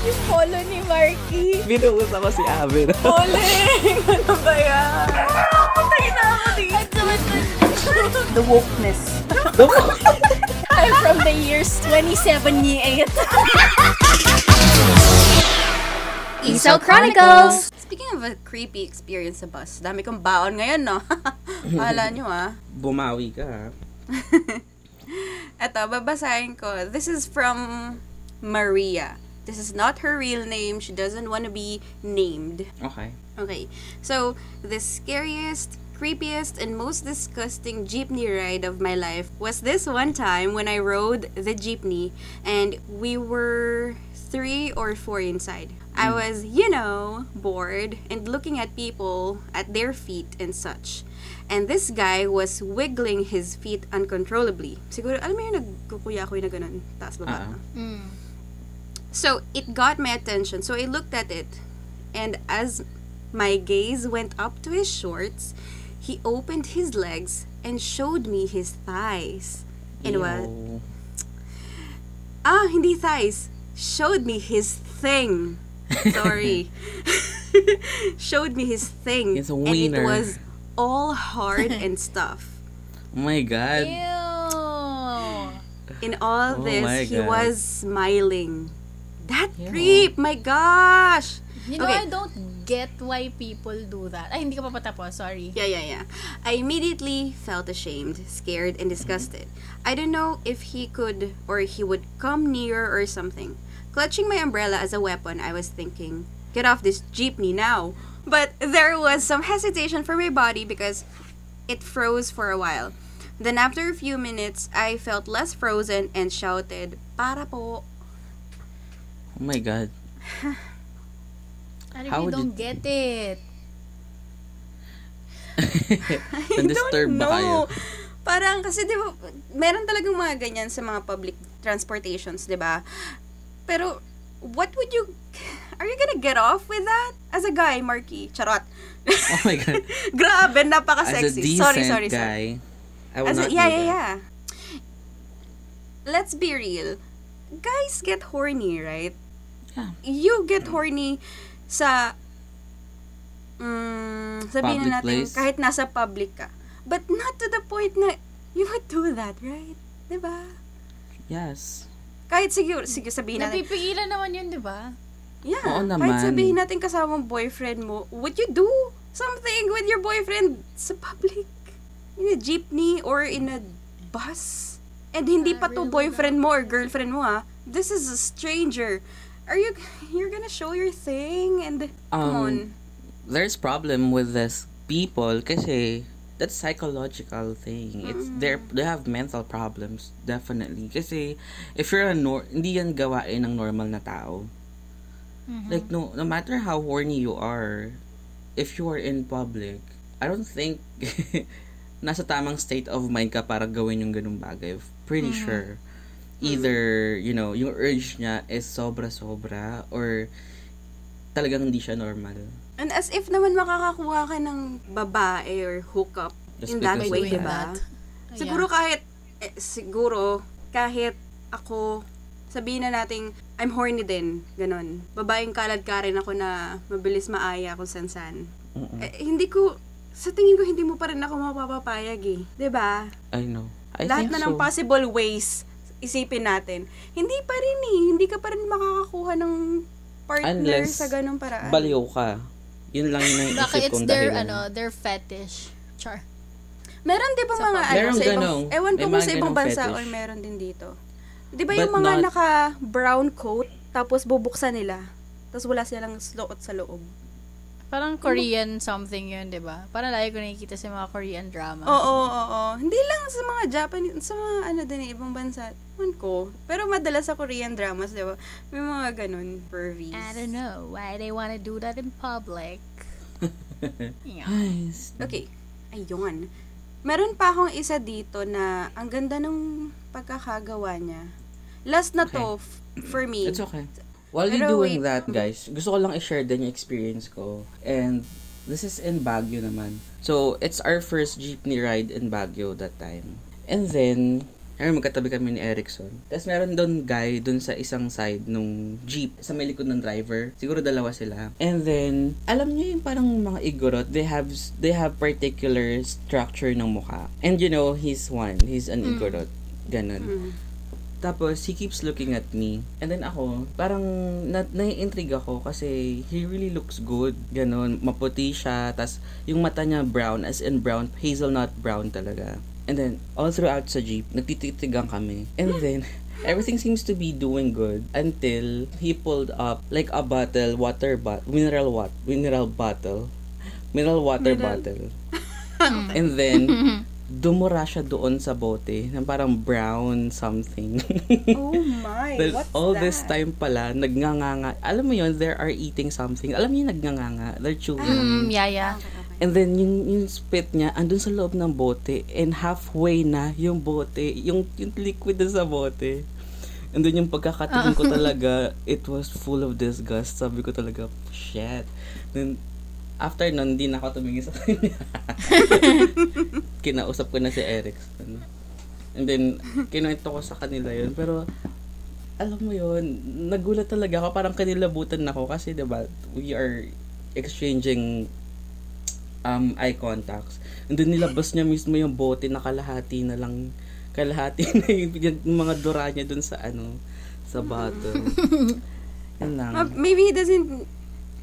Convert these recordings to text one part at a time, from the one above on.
Yung polo ni Marky. Binuusa ko si Aven. Oling! Ano ba yan? Patay na ako dito. The wokeness. I'm from the years 2078. Isaw Chronicles! Speaking of a creepy experience sa bus, dami kong baon ngayon, no? Akala nyo, ah. Bumawi ka, ha? Eto, babasahin ko. This is from Maria. This is not her real name. She doesn't want to be named. Okay. Okay. So, the scariest, creepiest, and most disgusting jeepney ride of my life was this one time when I rode the jeepney and we were three or four inside. I was, you know, bored and looking at people at their feet and such. And this guy was wiggling his feet uncontrollably. Siguro, alam mo yung nagkukuya-kuya na ganun, taas baba. Ah. So it got my attention. So I looked at it, and as my gaze went up to his shorts, he opened his legs and showed me his thighs. And what? Ah, hindi thighs. Showed me his thing. Sorry. showed me his thing. It's a wiener. and it was all hard and stuff. Oh my God. Ew. In all Oh this, he was smiling. That Ew. creep! My gosh! You know, Okay. I don't get why people do that. Ay, hindi ka pa patapos. Sorry. Yeah, yeah, yeah. I immediately felt ashamed, scared, and disgusted. I don't know if he could or he would come near or something. Clutching my umbrella as a weapon, I was thinking, get off this jeepney now. But there was some hesitation for my body because it froze for a while. Then after a few minutes, I felt less frozen and shouted, Para po. Oh my God. I How really don't get it. Na-disturb ba kayo? Parang kasi 'di ba meron talagang mga ganyan sa mga public transportations, 'di ba? Pero what would you Are you gonna get off with that? As a guy, Marky. Charot. Oh my God. Grabe, As a napaka-sexy. decent Sorry, sorry, sorry. guy, I will As a, not yeah, do yeah, that. yeah. Let's be real. Guys get horny, right? Yeah. You get horny sa mm, sabihin Public na natin place? kahit nasa public ka. But not to the point na you would do that, right? 'Di ba? Yes. Kahit siguro, sige sabihin natin, Napipigilan naman yun, di ba? yeah, Oo kahit naman. sabihin natin kasama mo boyfriend mo, would you do something with your boyfriend sa public? In a jeepney or in a bus? And hindi pa to really boyfriend mo or girlfriend mo ha. This is a stranger. Are you, you're gonna show your thing and, come Um, on. There's problem with this people kasi that's psychological thing. It's they they have mental problems definitely. Kasi if you're a nor hindi yan gawain ng normal na tao. Like no no matter how horny you are, if you are in public, I don't think nasa tamang state of mind ka para gawin yung ganung bagay. Pretty sure. Either, you know, yung urge niya is sobra-sobra or talagang hindi siya normal. And as if naman makakakuha ka ng babae or hookup Just in that way, di that. ba? Yeah. Siguro kahit, eh, siguro, kahit ako, sabihin na nating, I'm horny din, ganun. Babaeng kalad ka rin ako na mabilis maaya kung san-san. Mm-mm. Eh, hindi ko, sa tingin ko, hindi mo pa rin ako mapapapayag eh. ba? I know. I Lahat think na so. ng possible ways, isipin natin. Hindi pa rin eh. Hindi ka pa rin makakakuha ng partner Unless sa ganung paraan. Baliw ka. Yun lang yung naisip Baka it's kong their, dahilan. ano, their fetish. Char. Meron di ba Sa mga pub- ano, Meron sa ibang, ewan ko May kung mga sa ibang bansa fetish. or meron din dito. Di ba But yung mga not- naka brown coat, tapos bubuksan nila, tapos wala silang slot sa loob. Parang Korean something yun, di ba? Parang lagi ko nakikita sa mga Korean drama. Oo, oo, oo. Hindi lang sa mga Japanese, sa mga ano din, eh, ibang bansa. Ewan ko. Pero madalas sa Korean dramas, di ba? May mga ganun, pervies. I don't know why they wanna do that in public. yeah. Nice. Okay. Ayun. Meron pa akong isa dito na ang ganda ng pagkakagawa niya. Last na to, f- for me. It's okay. While you're Pero doing wait. that, guys, gusto ko lang i-share din yung experience ko. And this is in Baguio naman. So, it's our first jeepney ride in Baguio that time. And then, Ayun, magkatabi kami ni Erickson. Tapos meron doon guy doon sa isang side nung jeep, sa may likod ng driver. Siguro dalawa sila. And then, alam niyo yung parang mga igorot, they have they have particular structure ng mukha. And you know, he's one. He's an igorot. Ganon. Mm. Tapos, he keeps looking at me. And then ako, parang na, nai-intrigue ako kasi he really looks good. Ganon, maputi siya. Tapos, yung mata niya brown, as in brown, hazelnut brown talaga. And then, all throughout sa jeep, nagtititigan kami. And then, everything seems to be doing good until he pulled up like a bottle, water bottle, mineral what, mineral bottle, mineral water Mineral- bottle. And then, dumura siya doon sa bote ng parang brown something. Oh my, Then, what's all that? this time pala, nagnganganga. Alam mo yun, they are eating something. Alam mo yung nagnganganga. They're chewing. Mm, yeah, yeah. Okay, okay. And then, yung, yung spit niya, andun sa loob ng bote. And halfway na yung bote. Yung, yung liquid na sa bote. And then, yung pagkakatingin ko talaga, it was full of disgust. Sabi ko talaga, shit. Then, after nun, hindi na ako tumingin sa kanya. Kinausap ko na si Erickson. And then, kinuwento ko sa kanila yun. Pero, alam mo yun, nagulat talaga ako. Parang kanilabutan ako kasi, diba, we are exchanging um, eye contacts. And then nilabas niya mismo yung bote na kalahati na lang, kalahati na yung, yung mga dura niya dun sa ano, sa bottle. Yan lang. Uh, maybe he doesn't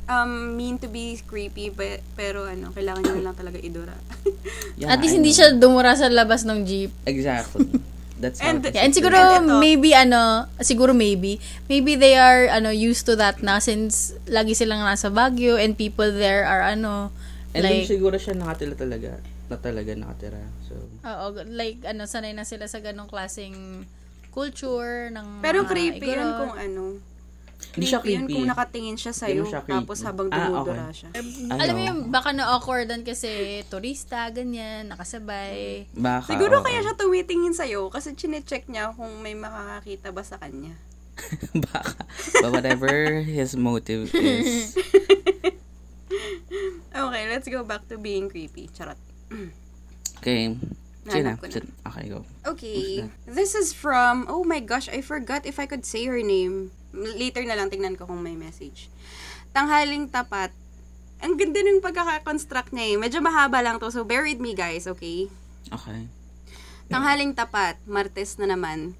um, mean to be creepy, but, pero ano, kailangan niya na lang talaga idura. Yeah, At least I hindi know. siya dumura sa labas ng jeep. Exactly. That's And-. Yeah, and siguro And ito- maybe ano, siguro maybe, maybe they are ano used to that na since lagi silang nasa Baguio and people there are ano And then like siguro siya nakatira talaga. Na talaga nakatira. So, oo, like ano sanay na sila sa ganong klaseng culture ng Pero creepy Igorot. yun kung ano. Hindi siya yun creepy. kung nakatingin siya sa'yo, siya creepy. tapos habang Ah, dumudura okay. siya. ano, Alam mo yung baka na-awkwardan kasi turista, ganyan, nakasabay. baka, Siguro oo. kaya siya tumitingin sa'yo kasi chinecheck niya kung may makakakita ba sa kanya. baka. But whatever his motive is. Okay, let's go back to being creepy. Charot. Okay. Sige na. Nahanap ko na. Sige- Okay, go. Okay. This is from, oh my gosh, I forgot if I could say her name. Later na lang, tingnan ko kung may message. Tanghaling tapat. Ang ganda ng pagkakakonstruct niya eh. Medyo mahaba lang to, so bear with me guys, okay? Okay. Tanghaling tapat, Martes na naman.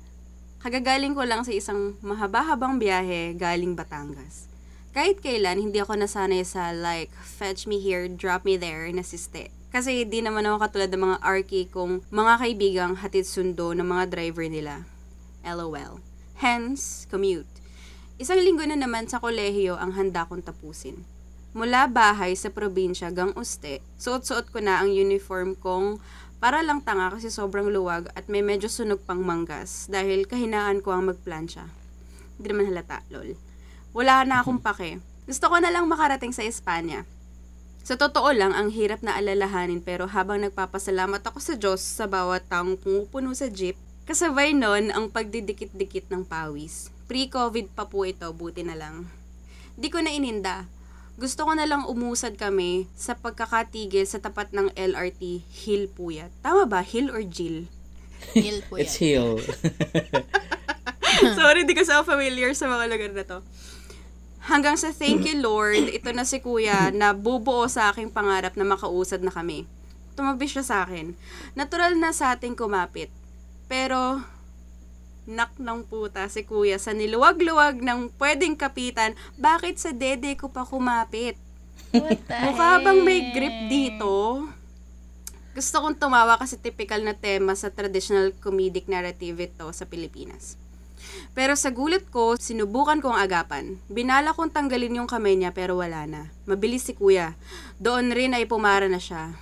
Kagagaling ko lang sa isang mahaba-habang biyahe galing Batangas. Kahit kailan, hindi ako nasanay sa like, fetch me here, drop me there, na siste. Kasi di naman ako katulad ng mga arky kong mga kaibigang hatid sundo ng mga driver nila. LOL. Hence, commute. Isang linggo na naman sa kolehiyo ang handa kong tapusin. Mula bahay sa probinsya gang uste, suot-suot ko na ang uniform kong para lang tanga kasi sobrang luwag at may medyo sunog pang manggas dahil kahinaan ko ang magplansya. Hindi naman halata, lol. Wala na akong pake. Gusto ko na lang makarating sa Espanya. Sa totoo lang, ang hirap na alalahanin pero habang nagpapasalamat ako sa Diyos sa bawat taong pumupuno sa jeep, kasabay nun ang pagdidikit-dikit ng pawis. Pre-COVID pa po ito, buti na lang. Di ko na ininda. Gusto ko na lang umusad kami sa pagkakatigil sa tapat ng LRT Hill Puyat. Tama ba? Hill or Jill? Hill po It's. Hill. Sorry, di ko sa familiar sa mga lugar na to. Hanggang sa thank you Lord, ito na si kuya na bubuo sa aking pangarap na makausad na kami. Tumabi siya sa akin. Natural na sa ating kumapit. Pero, nak ng puta si kuya sa niluwag-luwag ng pwedeng kapitan, bakit sa dede ko pa kumapit? Mukha bang may heck? grip dito? Gusto kong tumawa kasi typical na tema sa traditional comedic narrative ito sa Pilipinas. Pero sa gulat ko, sinubukan kong agapan. Binala kong tanggalin yung kamay niya pero wala na. Mabilis si kuya. Doon rin ay pumara na siya.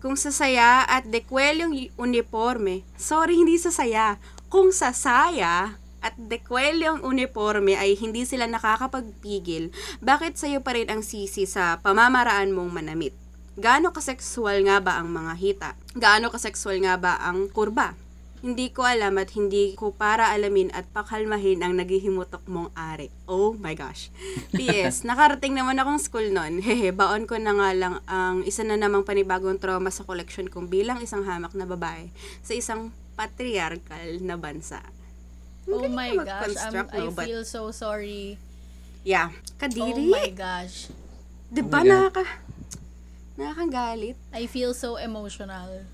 Kung sasaya at dekwel yung uniforme, sorry hindi sasaya, kung sasaya at dekwel yung uniforme ay hindi sila nakakapagpigil, bakit sa'yo pa rin ang sisi sa pamamaraan mong manamit? Gaano kasexual nga ba ang mga hita? Gaano kasexual nga ba ang kurba? Hindi ko alam at hindi ko para alamin at pakalmahin ang naghihimutok mong ari. Oh my gosh. P.S. Nakarating naman akong school noon. Hehe, baon ko na nga lang ang isa na namang panibagong trauma sa collection kong bilang isang hamak na babae sa isang patriarchal na bansa. Oh my gosh, I'm, I no? But, feel so sorry. yeah. Oh Kadiri. my gosh. Di Oh my nakaka... Nakakagalit? I feel so emotional.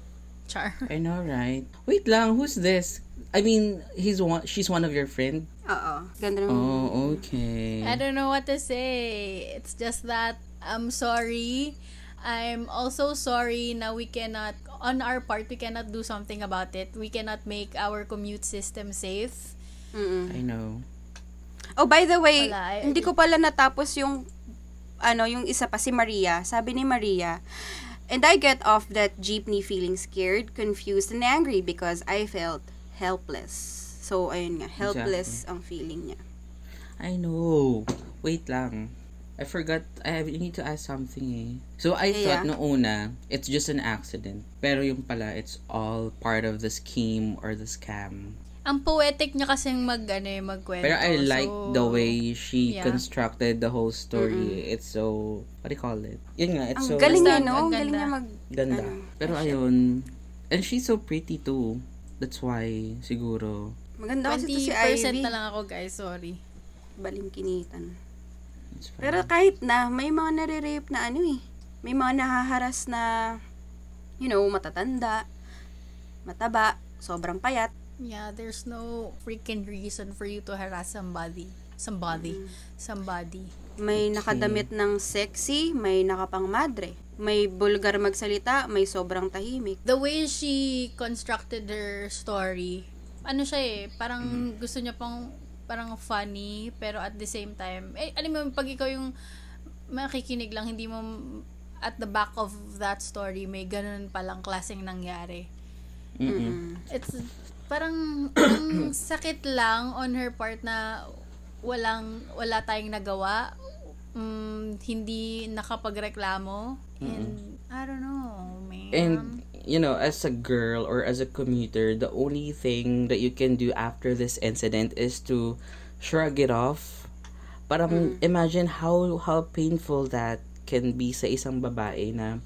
Char. I know, right? Wait lang, who's this? I mean, he's one. She's one of your friend. Oo. Ganda ng... Oh, okay. I don't know what to say. It's just that I'm sorry. I'm also sorry na we cannot, on our part, we cannot do something about it. We cannot make our commute system safe. Mm-mm. I know. Oh, by the way, Wala, eh. hindi ko pala natapos yung ano, yung isa pa si Maria. Sabi ni Maria, and I get off that jeepney feeling scared, confused, and angry because I felt helpless. So, ayun nga, helpless ang feeling niya. I know. Wait lang. I forgot. I have, you need to ask something eh. So, I Yeah, thought no una, it's just an accident. Pero yung pala, it's all part of the scheme or the scam. Ang poetic niya kasing mag, ano, eh, magkwento. Pero I like So, the way she yeah. constructed the whole story. It's so, what do you call it? Yun nga, it's Ang so galing niya, no? ang Ang galing niya mag... ganda. ano, Pero ayun, and she's so pretty too. That's why, siguro, Maganda kasi to si 20% Ivy. na lang ako, guys. Sorry. Balingkinitan. it's fine. Pero kahit na, may mga nare-rape na ano eh. May mga nahaharas na, you know, matatanda, mataba, sobrang payat. Yeah, there's no freaking reason for you to harass somebody. Somebody. Somebody. May nakadamit ng sexy, may nakapang madre. May bulgar magsalita, may sobrang tahimik. The way she constructed her story, ano siya eh, parang gusto niya pang parang funny, pero at the same time, eh, alam mo, pag ikaw yung makikinig lang, hindi mo at the back of that story, may ganun palang klaseng nangyari. Mm-mm. It's parang ang sakit lang on her part na walang wala tayong nagawa. Mm, hindi nakapagreklamo. And I don't know, man. And, you know, as a girl or as a commuter, the only thing that you can do after this incident is to shrug it off. Parang imagine how how painful that can be sa isang babae na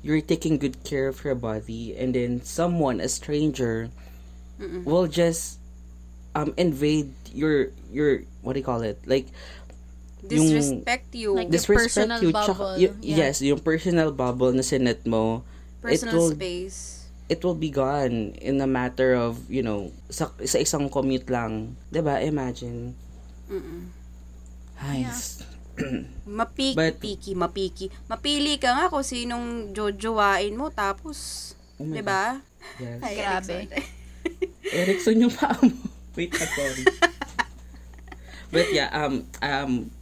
you're taking good care of your body and then someone, a stranger, will just um invade your your what do you call it? Like Yung- Disrespect you. Like, Your disrespect personal you. tsaka- bubble, y- yeah. Yes, yung personal bubble na sinet mo. personal it will space. it will be gone in a matter of, you know, sa, sa isang commute lang. 'Di ba Imagine. Mm-mm. Ay, Yeah. Mapiki, But- piki, mapiki. Mapili ka nga kung sinong jojowain mo, tapos, Oh di ba? yes. Ay, Grabe. Erickson. Yung paa mo. Wait, I'm sorry. But yeah, um, um,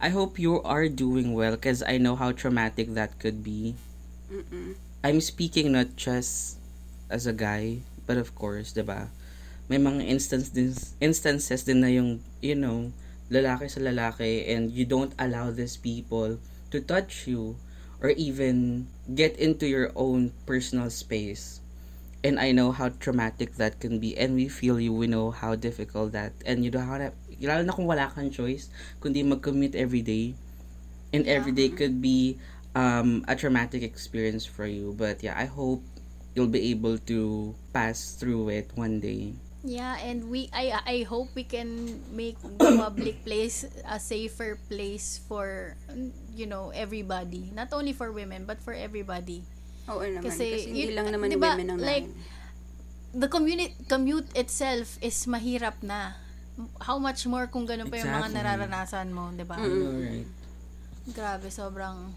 I hope you are doing well because I know how traumatic that could be. Mm-mm. I'm speaking not just as a guy, but of course, 'di ba? May mga instance din, instances din na yung, you know, lalaki sa lalaki and you don't allow these people to touch you or even get into your own personal space. And I know how traumatic that can be and we feel you, we know how difficult that and you don't have, lalo na kung wala kang choice, kundi mag-commute every day. And every day could be um, a traumatic experience for you. But yeah, I hope you'll be able to pass through it one day. Yeah, and we I I hope we can make the public place a safer place for you know everybody, not only for women but for everybody. Oo naman. Kasi, Kasi, hindi yun- lang naman di ba, women ang like, nahin. The commute commute itself is mahirap na. How much more kung ganun pa yung mga Exactly. nararanasan mo, 'di ba? Know, right? Grabe, sobrang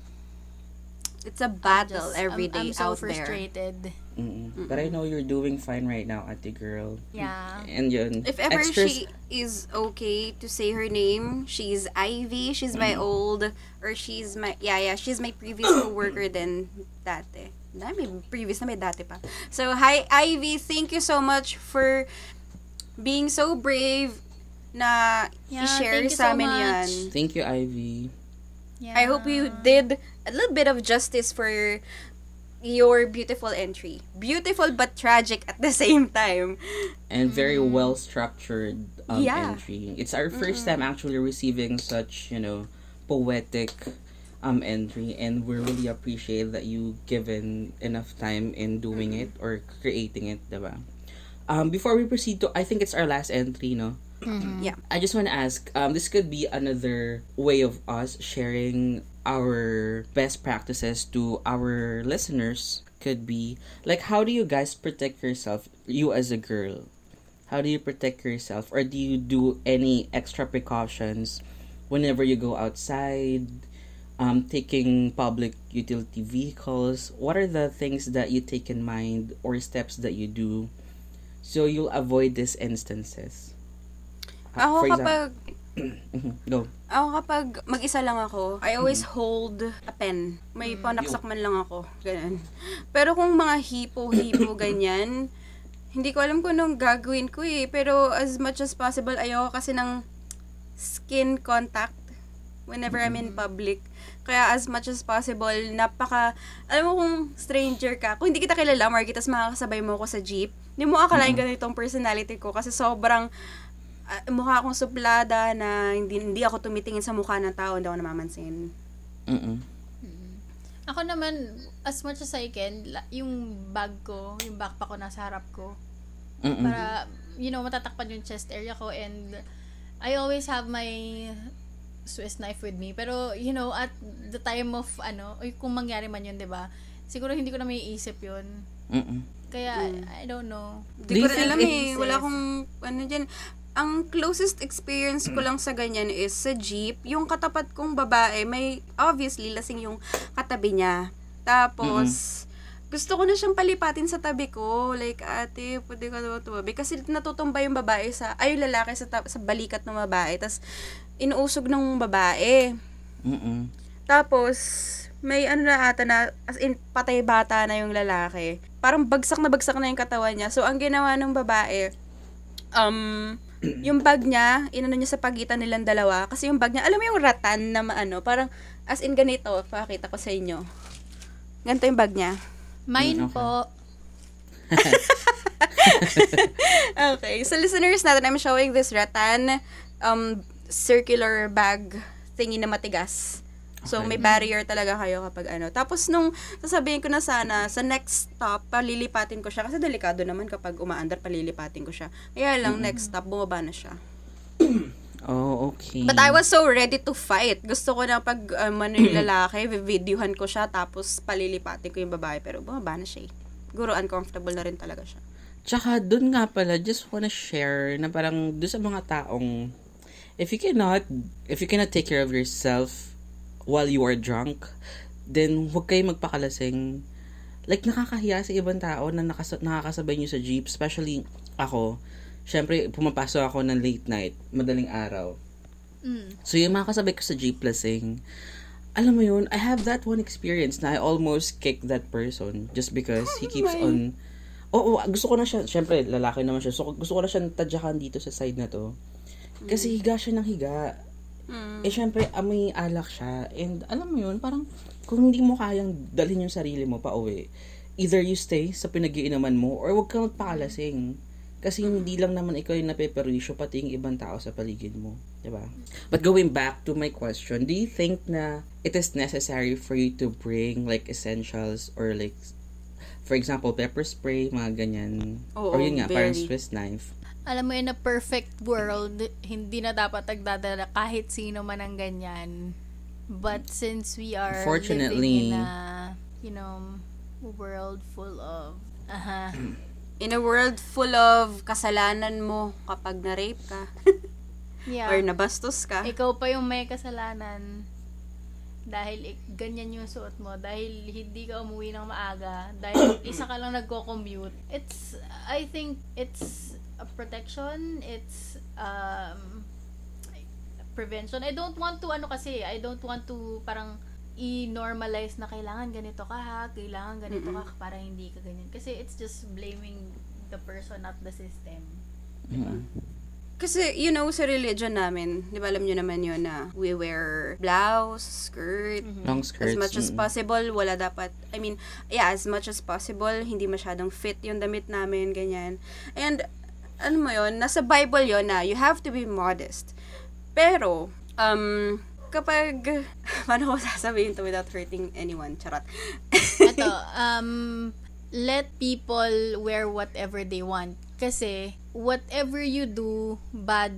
It's a battle just- every I'm, day I'm so out there. frustrated. Mm-mm. But I know you're doing fine right now, ate girl. Yeah. And yun, If ever extras- she is okay to say her name, she's Ivy, she's my Mm-hmm. old, or she's my, yeah, yeah, she's my previous co-worker din dati. Dami, previous na may dati pa. So, hi Ivy, thank you so much for being so brave na Yeah, i-share sa so amin much. yan. Thank you, Ivy. Yeah. I hope you did a little bit of justice for your beautiful entry. Beautiful but tragic at the same time. And very well structured um, Yeah. entry. It's our 1st time actually receiving such, you know, poetic um entry and we really appreciate that you given enough time in doing it or creating it, diba? Um, before we proceed to, I think it's our last entry, no? Yeah. I just want to ask, um, this could be another way of us sharing our best practices to our listeners. Could be like, how do you guys protect yourself, you as a girl? How do you protect yourself, or do you do any extra precautions whenever you go outside? Um, taking public utility vehicles. What are the things that you take in mind or steps that you do so you'll avoid these instances? Uh, Ako kapag. Go. Ako kapag mag-isa lang ako, I always hold a pen. May panaksak man lang ako. Ganun. Pero kung mga hipo-hipo ganyan, hindi ko alam kung anong gagawin ko eh. Pero as much as possible, ayoko kasi ng skin contact whenever I'm in public. Kaya as much as possible, napaka, alam mo kung stranger ka, kung hindi kita kilala, Marky, tas makakasabay mo ako sa jeep, hindi mo akalain ganitong personality ko kasi sobrang ah, mukha akong suplada na hindi, hindi ako tumitingin sa mukha ng tao, hindi ako namamansin. Mm-mm. Ako naman, as much as I can, la- yung bag ko, yung backpack ko nasa harap ko. Mm-mm. Para, you know, matatakpan yung chest area ko and I always have my Swiss knife with me. Pero, you know, at the time of, ano, uy, kung mangyari man yun, di ba? Siguro hindi ko na may isip yun. Mm-mm. Kaya, I don't know. Hindi ko rin alam eh. Wala akong, ano dyan. Ang closest experience ko lang sa ganyan is sa jeep. Yung katapat kong babae, may, obviously, lasing yung katabi niya. Tapos, gusto ko na siyang palipatin sa tabi ko. Like, ate, pwede ka naman tumabi. Kasi natutumba yung babae sa, ay, yung lalaki sa, ta- sa balikat ng babae. Tapos, inuusog ng babae. Mm-mm. Tapos, may ano na ata na, as in, patay bata na yung lalaki. Parang bagsak na bagsak na yung katawan niya. So, ang ginawa ng babae, um, yung bag niya, inano niya sa pagitan nilang dalawa. Kasi yung bag niya, alam mo yung ratan na maano, parang, as in ganito, pakita ko sa inyo. Ganito yung bag niya. Mine Mm, okay. po, Okay, so listeners natin, I'm showing this ratan, um, circular bag thingy na matigas. So, Okay. may barrier talaga kayo kapag ano. Tapos, nung sasabihin ko na sana, sa next stop, palilipatin ko siya. Kasi delikado naman kapag umaandar, palilipatin ko siya. Kaya lang, next stop, bumaba na siya. Oh, okay. But I was so ready to fight. Gusto ko na pag um, ano yung lalaki, videohan ko siya, tapos palilipatin ko yung babae. Pero bumaba na siya eh. Siguro uncomfortable na rin talaga siya. Tsaka, dun nga pala, just wanna share na parang dun sa mga taong, if you cannot, if you cannot take care of yourself while you are drunk, then huwag kayo magpakalasing. Like, nakakahiya sa ibang tao na nakas- nakakasabay nyo sa jeep, especially ako. Siyempre, pumapasok ako ng late night, madaling araw. mm, So, yung mga kasabay ko sa jeep lasing, alam mo yun, I have that one experience na I almost kick that person just because he keeps on... Oo, gusto ko na siya, syempre, lalaki naman siya. So, gusto ko na siya tadyakan dito sa side na to. Kasi higa siya ng higa. Mm. Eh, syempre, amoy alak siya. And, alam mo yun, parang, kung hindi mo kayang dalhin yung sarili mo pa uwi, either you stay sa pinagiinuman mo, or wag kang magpakalasing. Kasi hindi lang naman ikaw yung napeperwisyo, pati yung ibang tao sa paligid mo. 'di ba? But going back to my question, do you think na it is necessary for you to bring like essentials or like, for example, pepper spray, mga ganyan? Oo, or yun nga, parang very. Swiss knife. Alam mo, in a perfect world, hindi na dapat nagdadala kahit sino man ang ganyan. But since we are living in a, you know, world full of, aha, In a world full of kasalanan mo kapag na-rape ka yeah. or nabastos ka. Ikaw pa yung may kasalanan dahil ik- ganyan yung suot mo, dahil hindi ka umuwi ng maaga, dahil isa ka lang nagko-commute. It's, I think, it's a protection, it's, um, prevention. I don't want to, ano kasi, I don't want to parang i-normalize na kailangan ganito ka ha, kailangan ganito ka para hindi ka ganyan. Kasi it's just blaming the person, not the system. Mm. Kasi, you know, sa religion namin, di ba alam nyo naman yun na we wear blouse, skirt, Long skirts. as much as possible, wala dapat, I mean, yeah, as much as possible, hindi masyadong fit yung damit namin, ganyan. And, ano mo yun, nasa Bible yun na you have to be modest. Pero, um, kapag, paano ko sasabihin to without hurting anyone? Charot. Ito, um, let people wear whatever they want. Kasi, whatever you do bad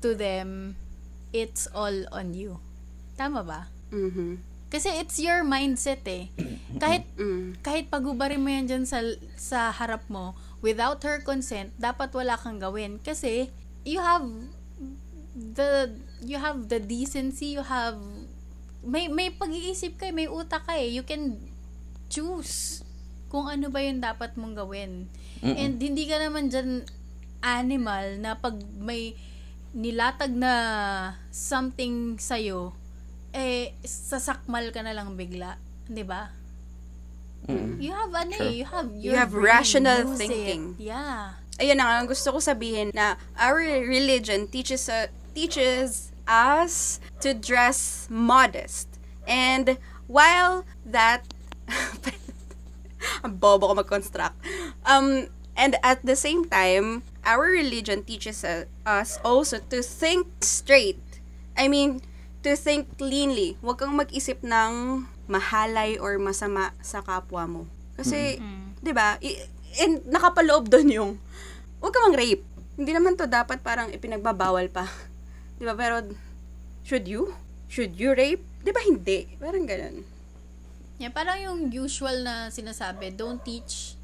to them, it's all on you. Tama ba? Mhm. Kasi it's your mindset eh. Kahit Mm. kahit pagubarin mo yan dyan sa, sa harap mo, without her consent, dapat wala kang gawin. Kasi, you have the, you have the decency, you have, may, may pag-iisip ka, may utak ka eh. You can choose kung ano ba yung dapat mong gawin. And hindi ka naman dyan animal na pag may nilatag na something sa'yo, eh, sasakmal ka na lang bigla. 'Di ba? You have ano Sure. eh, you have You your have brain rational it. thinking. Yeah. Ayun na nga, ang gusto ko sabihin na our religion teaches uh, teaches us to dress modest. And while that ang bobo ko mag-construct. Um, and at the same time, our religion teaches uh, us also to think straight. I mean, to think cleanly. Huwag kang mag-isip ng mahalay or masama sa kapwa mo. Kasi, di ba, i- and nakapaloob doon yung, huwag ka mang rape. Hindi naman to dapat parang ipinagbabawal pa. Di ba? Pero, should you? Should you rape? Di ba hindi? Parang ganun. Yeah, parang yung usual na sinasabi, don't teach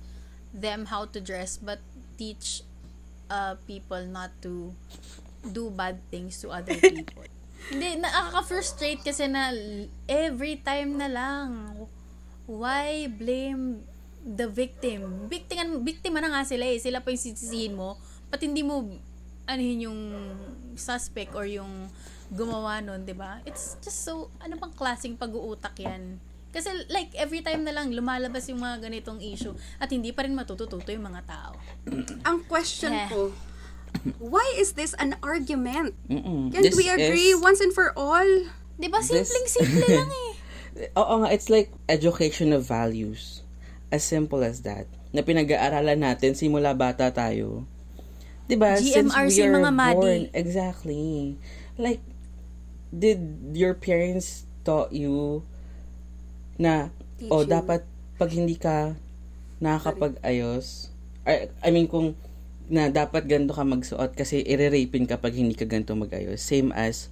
them how to dress, but teach uh, people not to do bad things to other people. Hindi, nakaka-frustrate kasi na every time na lang. Why blame the victim? Biktima, biktima na nga sila eh. Sila pa yung sisisihin mo. Ba't hindi mo anuhin yung suspect or yung gumawa nun, di ba? It's just so, ano bang klaseng pag-uutak yan? Kasi like, every time na lang lumalabas yung mga ganitong issue at hindi pa rin matututo yung mga tao. Ang question Yeah. ko, why is this an argument? Mm-mm. Can't This we agree is- once and for all? Di ba? This- Simpleng-simple lang eh. Oo nga, it's like education of values. As simple as that. Na pinag-aaralan natin simula bata tayo. 'Di ba? Since GMRC we are mga madi. born, exactly. Like did your parents taught you na Teach oh you. dapat pag hindi ka nakakapag-ayos I, I mean kung na dapat ganito ka magsuot kasi ire-rapin ka pag hindi ka ganito mag-ayos. Same as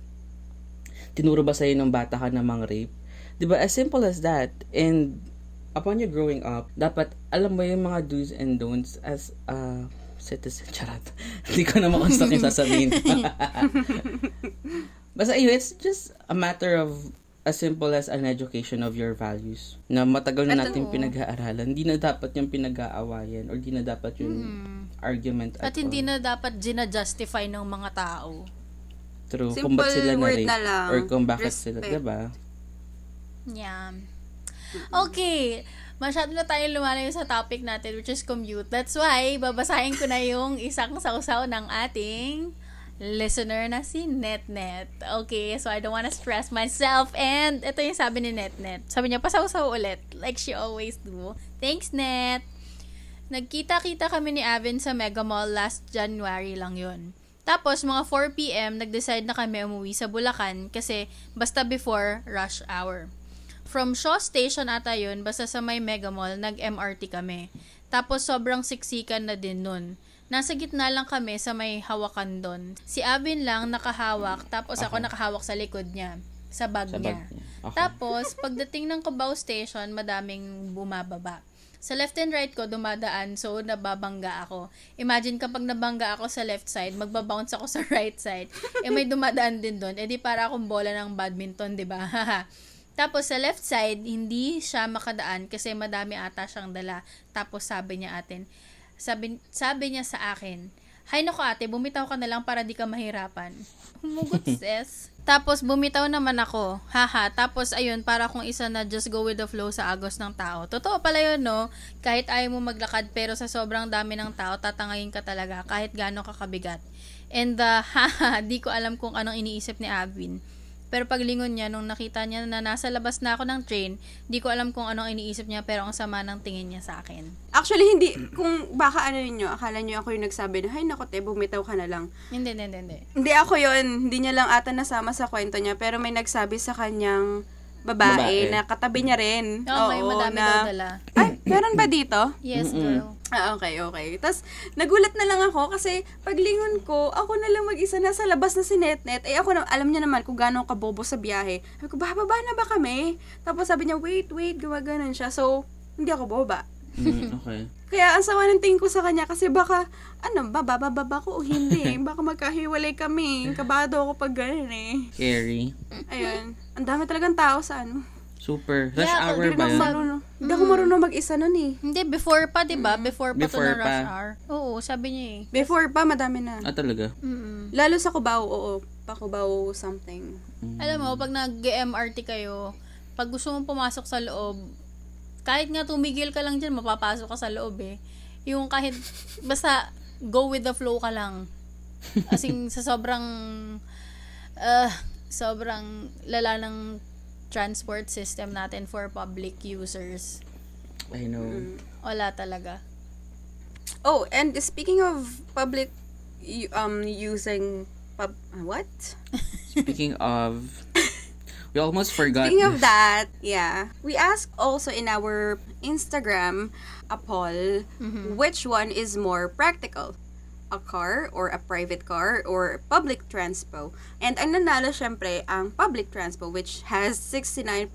tinuro ba sa'yo ng bata ka na mang rape? 'Di ba? As simple as that. And upon you growing up, dapat alam mo yung mga do's and don'ts as a citizen. Charot. Hindi ko na makonstruct yung sasabihin. Basta yun, it's just a matter of as simple as an education of your values na matagal na At natin oo. pinag-aaralan. Hindi na dapat yung pinag-aawayan or hindi na dapat yung argument At all. hindi na dapat gina-justify ng mga tao. True. Simple kung ba't sila na word rape na lang. or kung bakit sila, Respect. diba? Yeah. Okay. Masyado na tayo lumalayo sa topic natin which is commute. That's why, babasahin ko na yung isang sausaw ng ating listener na si NetNet. Okay, so I don't wanna stress myself. And ito yung sabi ni NetNet. Sabi niya, pasausaw ulit. Like she always do. Thanks, Net. Nagkita-kita kami ni Avin sa Mega Mall last January lang yun. Tapos, mga 4pm, nag-decide na kami umuwi sa Bulacan kasi basta before rush hour. From Shaw Station ata yun, basta sa may Mega Mall, nag-MRT kami. Tapos, sobrang siksikan na din nun. Nasa gitna lang kami sa may hawakan doon. Si Avin lang nakahawak, tapos ako Okay. nakahawak sa likod niya. Sa bag Sa niya. bag niya. Okay. Tapos, pagdating ng Cubao Station, madaming bumababa. Sa left and right ko, dumadaan, so nababangga ako. Imagine kapag nabangga ako sa left side, magbabounce ako sa right side. Eh may dumadaan din doon. Eh di para akong bola ng badminton, di ba? Tapos sa left side, hindi siya makadaan kasi madami ata siyang dala. Tapos sabi niya atin, sabi, sabi niya sa akin, Hay nako ate, bumitaw ka na lang para di ka mahirapan. Humugot sis. Tapos bumitaw naman ako. Haha. Tapos ayun, para akong isa na just go with the flow sa agos ng tao. Totoo pala yun, no? Kahit ayaw mo maglakad, pero sa sobrang dami ng tao, tatangayin ka talaga kahit gaano ka kabigat. And the, haha, di ko alam kung anong iniisip ni Avin. Pero paglingon niya, nung nakita niya na nasa labas na ako ng train, di ko alam kung anong iniisip niya, pero ang sama ng tingin niya sa akin. Actually, hindi, kung baka ano ninyo, akala nyo ako yung nagsabi na, hay nako te, bumitaw ka na lang. Hindi, hindi, hindi, hindi. Ako yon hindi niya lang ata nasama sa kwento niya, pero may nagsabi sa kanyang babae, Babae. na katabi niya rin. Oo, may madami daw na, dala. Ay, meron ba dito? Yes, girl. Ah, okay, okay. Tapos, nagulat na lang ako kasi paglingon ko, ako na lang mag-isa nasa labas na si Netnet. Eh, ako na, alam niya naman kung gaano kabobo sa biyahe. Sabi ko, bababa na ba kami? Tapos sabi niya, wait, wait, gawa ganun siya. So, hindi ako boba. Mm, okay. Kaya ang sama ng tingin ko sa kanya kasi baka, ano, bababa ko o hindi. Baka magkahiwalay kami. Kabado ako pag ganun eh. Scary. Ayun. Ang dami talagang tao sa ano. Super. Rush Yeah, hour Hindi ba yun? marunong. Hindi ako marunong mag-isa nun eh. Hindi, before pa, di ba? Before pa Before to na rush pa. hour. Oo, sabi niya eh. Before pa, madami na. Ah, talaga? Mm-mm. Lalo sa Cubao, oo. Pa Cubao something. Alam mo, pag nag-MRT kayo, pag gusto mong pumasok sa loob, kahit nga tumigil ka lang dyan, mapapasok ka sa loob eh. Yung kahit, basta, go with the flow ka lang. As in, sa sobrang, uh, sobrang lala ng transport system natin for public users. I know. Mm. Wala talaga. Oh, and speaking of public um using pub uh, what? Speaking of, we almost forgot. Speaking of that, yeah. We asked also in our Instagram a poll mm-hmm. which one is more practical? A car or a private car or public transpo? And ang nanalo syempre ang public transpo which has 69%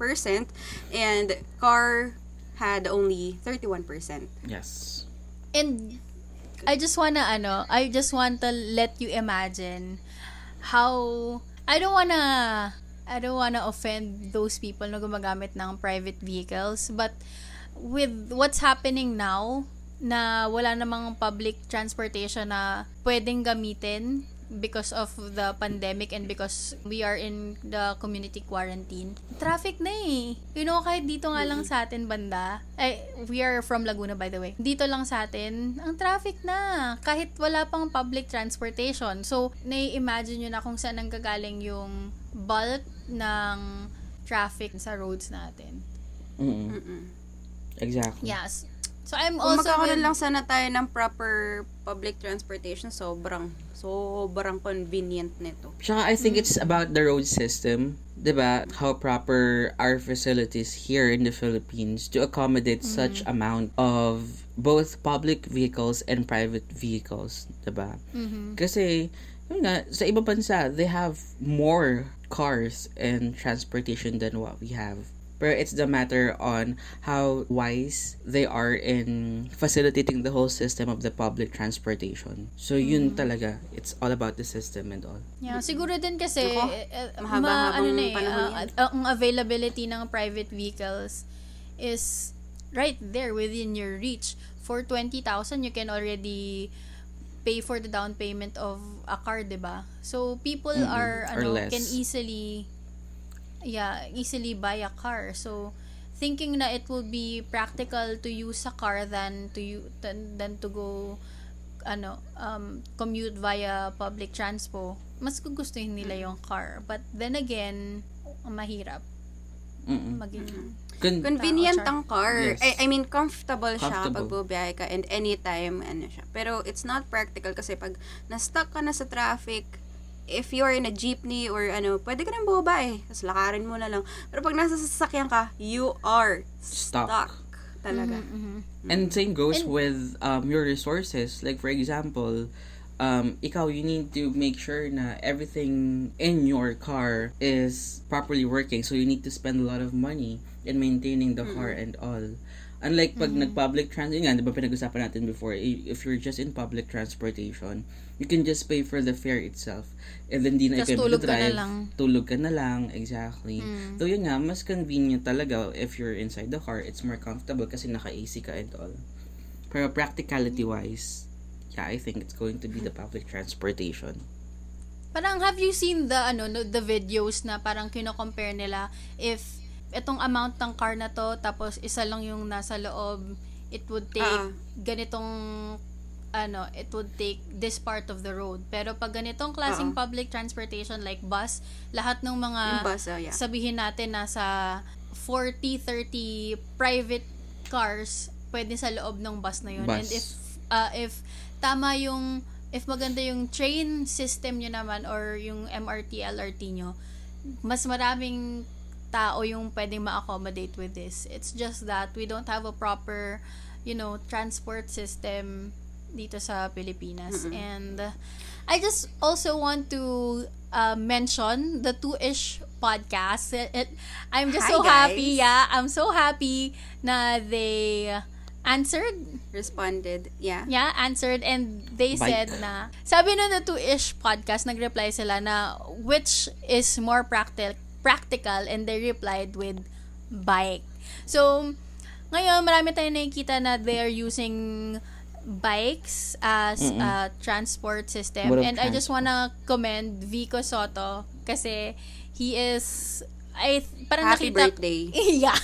and car had only 31%. Yes. And I just wanna ano, I just want to let you imagine how I don't wanna I don't wanna offend those people na gumagamit ng private vehicles, but with what's happening now na wala namang public transportation na pwedeng gamitin because of the pandemic and because we are in the community quarantine. Traffic na eh. You know, kahit dito nga lang sa atin banda, eh, we are from Laguna by the way. Dito lang sa atin, ang traffic na. Kahit wala pang public transportation. So, nai-imagine nyo na kung saan ang gagaling yung bulk ng traffic sa roads natin. Mm-mm. Mm-mm. Exactly. Yes. So, I'm Kung also magkakaroon with- lang sana tayo ng proper public transportation, sobrang, sobrang convenient nito. Tsaka I think it's about the road system. 'di ba? How proper our facilities here in the Philippines to accommodate such amount of both public vehicles and private vehicles, 'di ba? Mhm. Kasi yun nga, sa ibang bansa, they have more cars and transportation than what we have. Pero it's the matter on how wise they are in facilitating the whole system of the public transportation. So yun talaga, it's all about the system and all. Yeah, siguro din kasi Nako, eh, eh, mahaba-habang ano na eh, ah, ang availability ng private vehicles is right there within your reach. For 20,000, you can already pay for the down payment of a car, 'di ba? So people Mm-mm, are ano less. can easily yeah, easily buy a car. So thinking na it will be practical to use a car than to you than, than to go ano um commute via public transpo mas gugustuhin nila yung car but then again mahirap Mm-mm. maging Kun- Convenient Tao, ang car. Yes. I, I mean, comfortable, siya Comfortable. pag bubiyahe ka and anytime, ano siya. Pero it's not practical kasi pag na-stuck ka na sa traffic, if you're in a jeepney or ano, pwede ka nang bumaba eh. Tapos lakarin mo na lang. Pero pag nasa sasakyan ka, you are Stuck. stuck. Talaga. mhm. And same goes And- with um, your resources. Like for example, um, ikaw, you need to make sure na everything in your car is properly working. So you need to spend a lot of money in maintaining the car and all. Unlike pag nag-public trans, yun nga, di ba pinag-usapan natin before, if you're just in public transportation, you can just pay for the fare itself. And then di na ikaw tulog ka na drive. lang. Tulog ka na lang, exactly. Mm. So yun nga, mas convenient talaga if you're inside the car. It's more comfortable kasi naka-AC ka and all. Pero practicality-wise, yeah, I think it's going to be the public transportation. parang have you seen the ano no, the videos na parang kino-compare nila if itong amount ng car na to tapos isa lang yung nasa loob it would take Ah. ganitong ano it would take this part of the road pero pag ganitong klaseng Ah. public transportation like bus lahat ng mga Yung bus, oh, yeah. sabihin natin nasa 40 30 private cars pwede sa loob ng bus na yun Bus. and if uh, if tama yung if maganda yung train system nyo naman or yung MRT LRT nyo mas maraming tao yung pwedeng ma-accommodate with this it's just that we don't have a proper you know, transport system dito sa Pilipinas. And uh, I just also want to uh, mention the Two-ish podcast. It, it- I'm just Hi, so happy. guys. Yeah, I'm so happy na they answered Responded. Yeah. Yeah, answered and they Bike. said na sabi na the two-ish podcast nag-reply sila na which is more practical practical and they replied with bike. So ngayon marami tayong nakikita na they are using bikes as a transport system of and I just wanna commend Vico Soto kasi he is I parang Happy nakita birthday. yeah.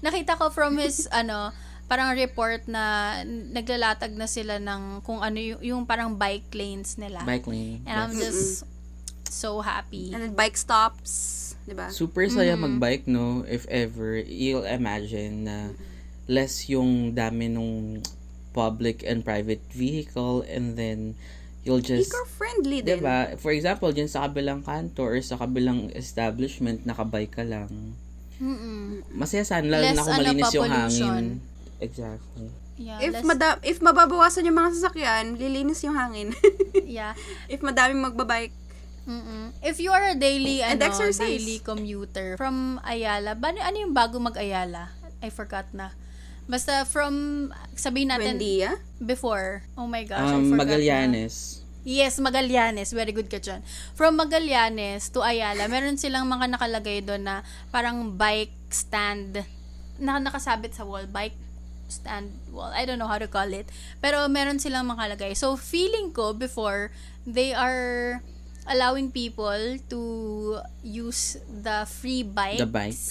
Nakita ko from his ano, parang report na naglalatag na sila ng kung ano yung, yung parang bike lanes nila. Bike lane. And I'm yes. just so happy. And then bike stops. Diba? Super saya Mm-hmm. magbike, no? If ever, you'll imagine na less yung dami nung public and private vehicle and then you'll just Eco-friendly din. Diba? For example, dyan sa kabilang kanto or sa kabilang establishment, nakabike ka lang. Mm-mm. Masaya sana, lalo Less, na kung ano malinis pa, yung pollution. hangin. Exactly. Yeah, If less- mada- if mababawasan yung mga sasakyan, lilinis yung hangin. yeah. if madaming magbabike. Mm-mm. If you are a daily And ano, exercise. daily commuter from Ayala, ba ano yung bago mag-Ayala? I forgot na. Basta from sabihin natin Buendia. before. Oh my gosh, I Um, forgot na. Magallanes. Yes, Magallanes. Very good ka dyan. From Magallanes to Ayala, meron silang mga nakalagay doon na parang bike stand na nakasabit sa wall. Bike stand wall. I don't know how to call it. Pero meron silang makalagay. So, feeling ko before, they are allowing people to use the free bikes. The bikes.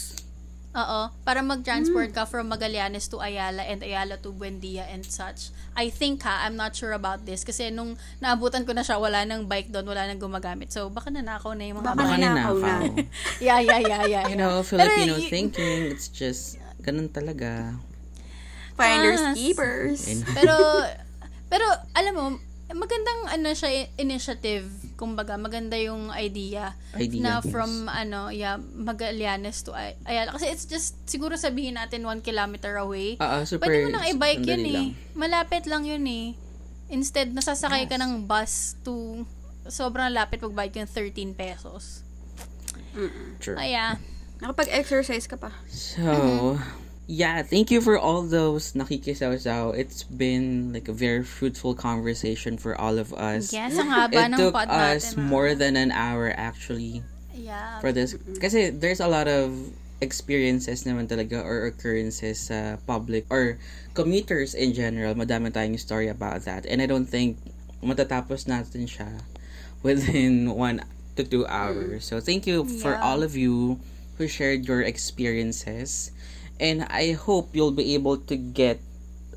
Oo. Para mag-transport ka from Magallanes to Ayala and Ayala to Buendia and such. I think ha, I'm not sure about this. Kasi nung naabutan ko na siya, wala nang bike doon, wala nang gumagamit. So, baka nanakaw na yung mga Baka bike. nanakaw na. Yeah, yeah, yeah, yeah. You know, Pero Filipino y- thinking, it's just, ganun talaga. Finders Ah, keepers. Pero, pero, alam mo, magandang ano siya, initiative. Kumbaga, maganda yung idea. Idea, na yes. from, ano, yeah, Magallanes to Ay- Ayala. Kasi it's just, siguro sabihin natin one kilometer away. Oo, super. Pwede mo nang i-bike yun eh. lang. Malapit lang yun eh. Instead, nasasakay ka Yes. ng bus to sobrang lapit magbayad ka ng 13 pesos. Sure. Kaya, Nakapag-exercise ka pa. So, Mm-hmm. Yeah, thank you for all those nakikisaw-saw. It's been like a very fruitful conversation for all of us. yes, ang haba It ng took pod us natin. ah. more than an hour actually Yeah. for this. Kasi there's a lot of experiences naman talaga or occurrences sa public or commuters in general. Madami tayong story about that. And I don't think matatapos natin siya within one to two hours. So thank you for Yeah. all of you who shared your experiences. And I hope you'll be able to get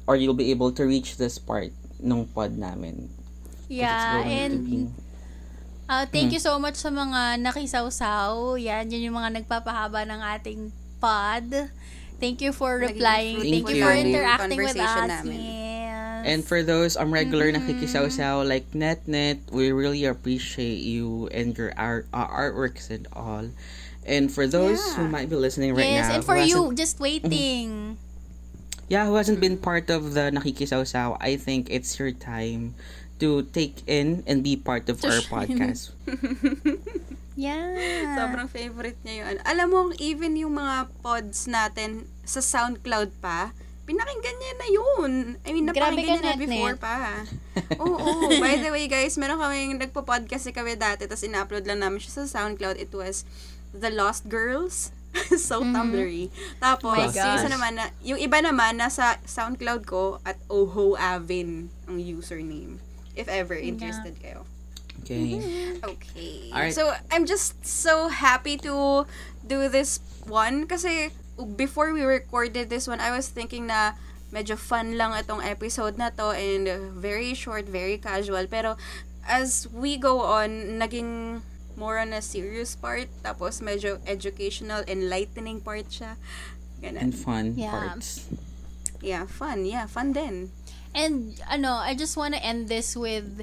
or you'll be able to reach this part nung pod namin. Yeah, going to and be- uh, thank Hmm. you so much sa mga nakisawsaw. Yan, yun yung mga nagpapahaba ng ating pod. Thank you for replying. fruitful Thank you Thank for you. interacting with us. namin. Yes. And for those um regular Mm-hmm. nakikisaw-saw like Net Net, we really appreciate you and your art uh, artworks and all. And for those who Yeah. might be listening right yes, now, and for who you, just waiting. yeah, who hasn't been part of the nakikisaw-saw, I think it's your time to take in and be part of our podcast. Yeah. Sobrang favorite niya yun. Alam mo, even yung mga pods natin sa SoundCloud pa, pinakinggan niya na yun. I mean, napakinggan niya na before pa. Oo. By the way, guys, meron kaming nagpo-podcast kasi kami dati, tapos in-upload lang namin siya sa SoundCloud. It was The Lost Girls. so tumblery. Tapos, Mm-hmm. Oh yung isa naman na, yung iba naman, nasa SoundCloud ko at Oho Avin ang username. If ever interested kayo. Okay. Okay. Alright. So, I'm just so happy to do this one kasi before we recorded this one, I was thinking na medyo fun lang itong episode na to and very short, very casual. Pero as we go on, naging more on a serious part tapos medyo educational, enlightening part siya. And fun Yeah. parts. Yeah, fun. Yeah, fun din. And ano, I just want to end this with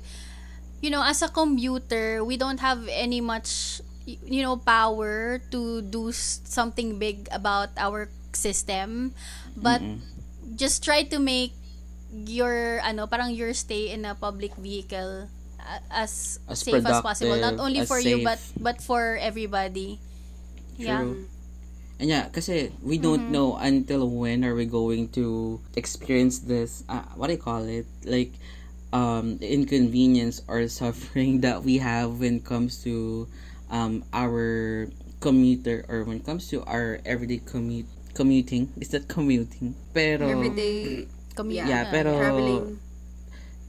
you know, as a commuter, we don't have any much you know, power to do something big about our system. But just try to make your ano parang your stay in a public vehicle a- as, As safe as possible not only as for you but but for everybody yeah True. And yeah, kasi we don't Mm-hmm. know until when are we going to experience this, uh, what do you call it? Like, um, inconvenience or suffering that we have when it comes to um, our commuter or when it comes to our everyday commute commuting. Is that commuting? Pero, Everyday Commute. yeah, pero, traveling.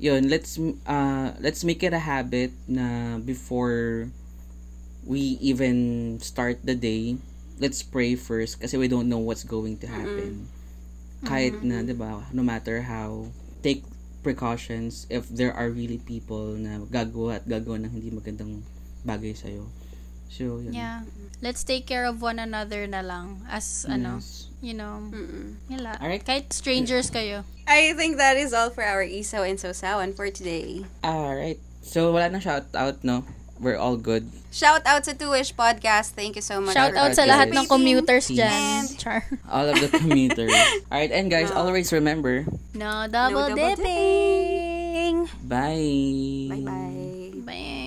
Yun, let's, uh, let's make it a habit na before we even start the day, let's pray first kasi we don't know what's going to happen. Kahit na, di ba, no matter how, take precautions if there are really people na gagawa at gagawa ng hindi magandang bagay sa'yo. So, yun. yeah let's take care of one another na lang as ano Yes. you know Mm-mm. yala. Alright. kahit strangers kayo I think that is all for our Isaw and Sosawan for today. Alright. So, wala na shout out, no? We're all good. Shout out sa Two-ish Podcast. Thank you so much. shout out sa lahat ng commuters dyan char All of the commuters. Alright, and guys, always remember, no double double dipping bye! Bye-bye.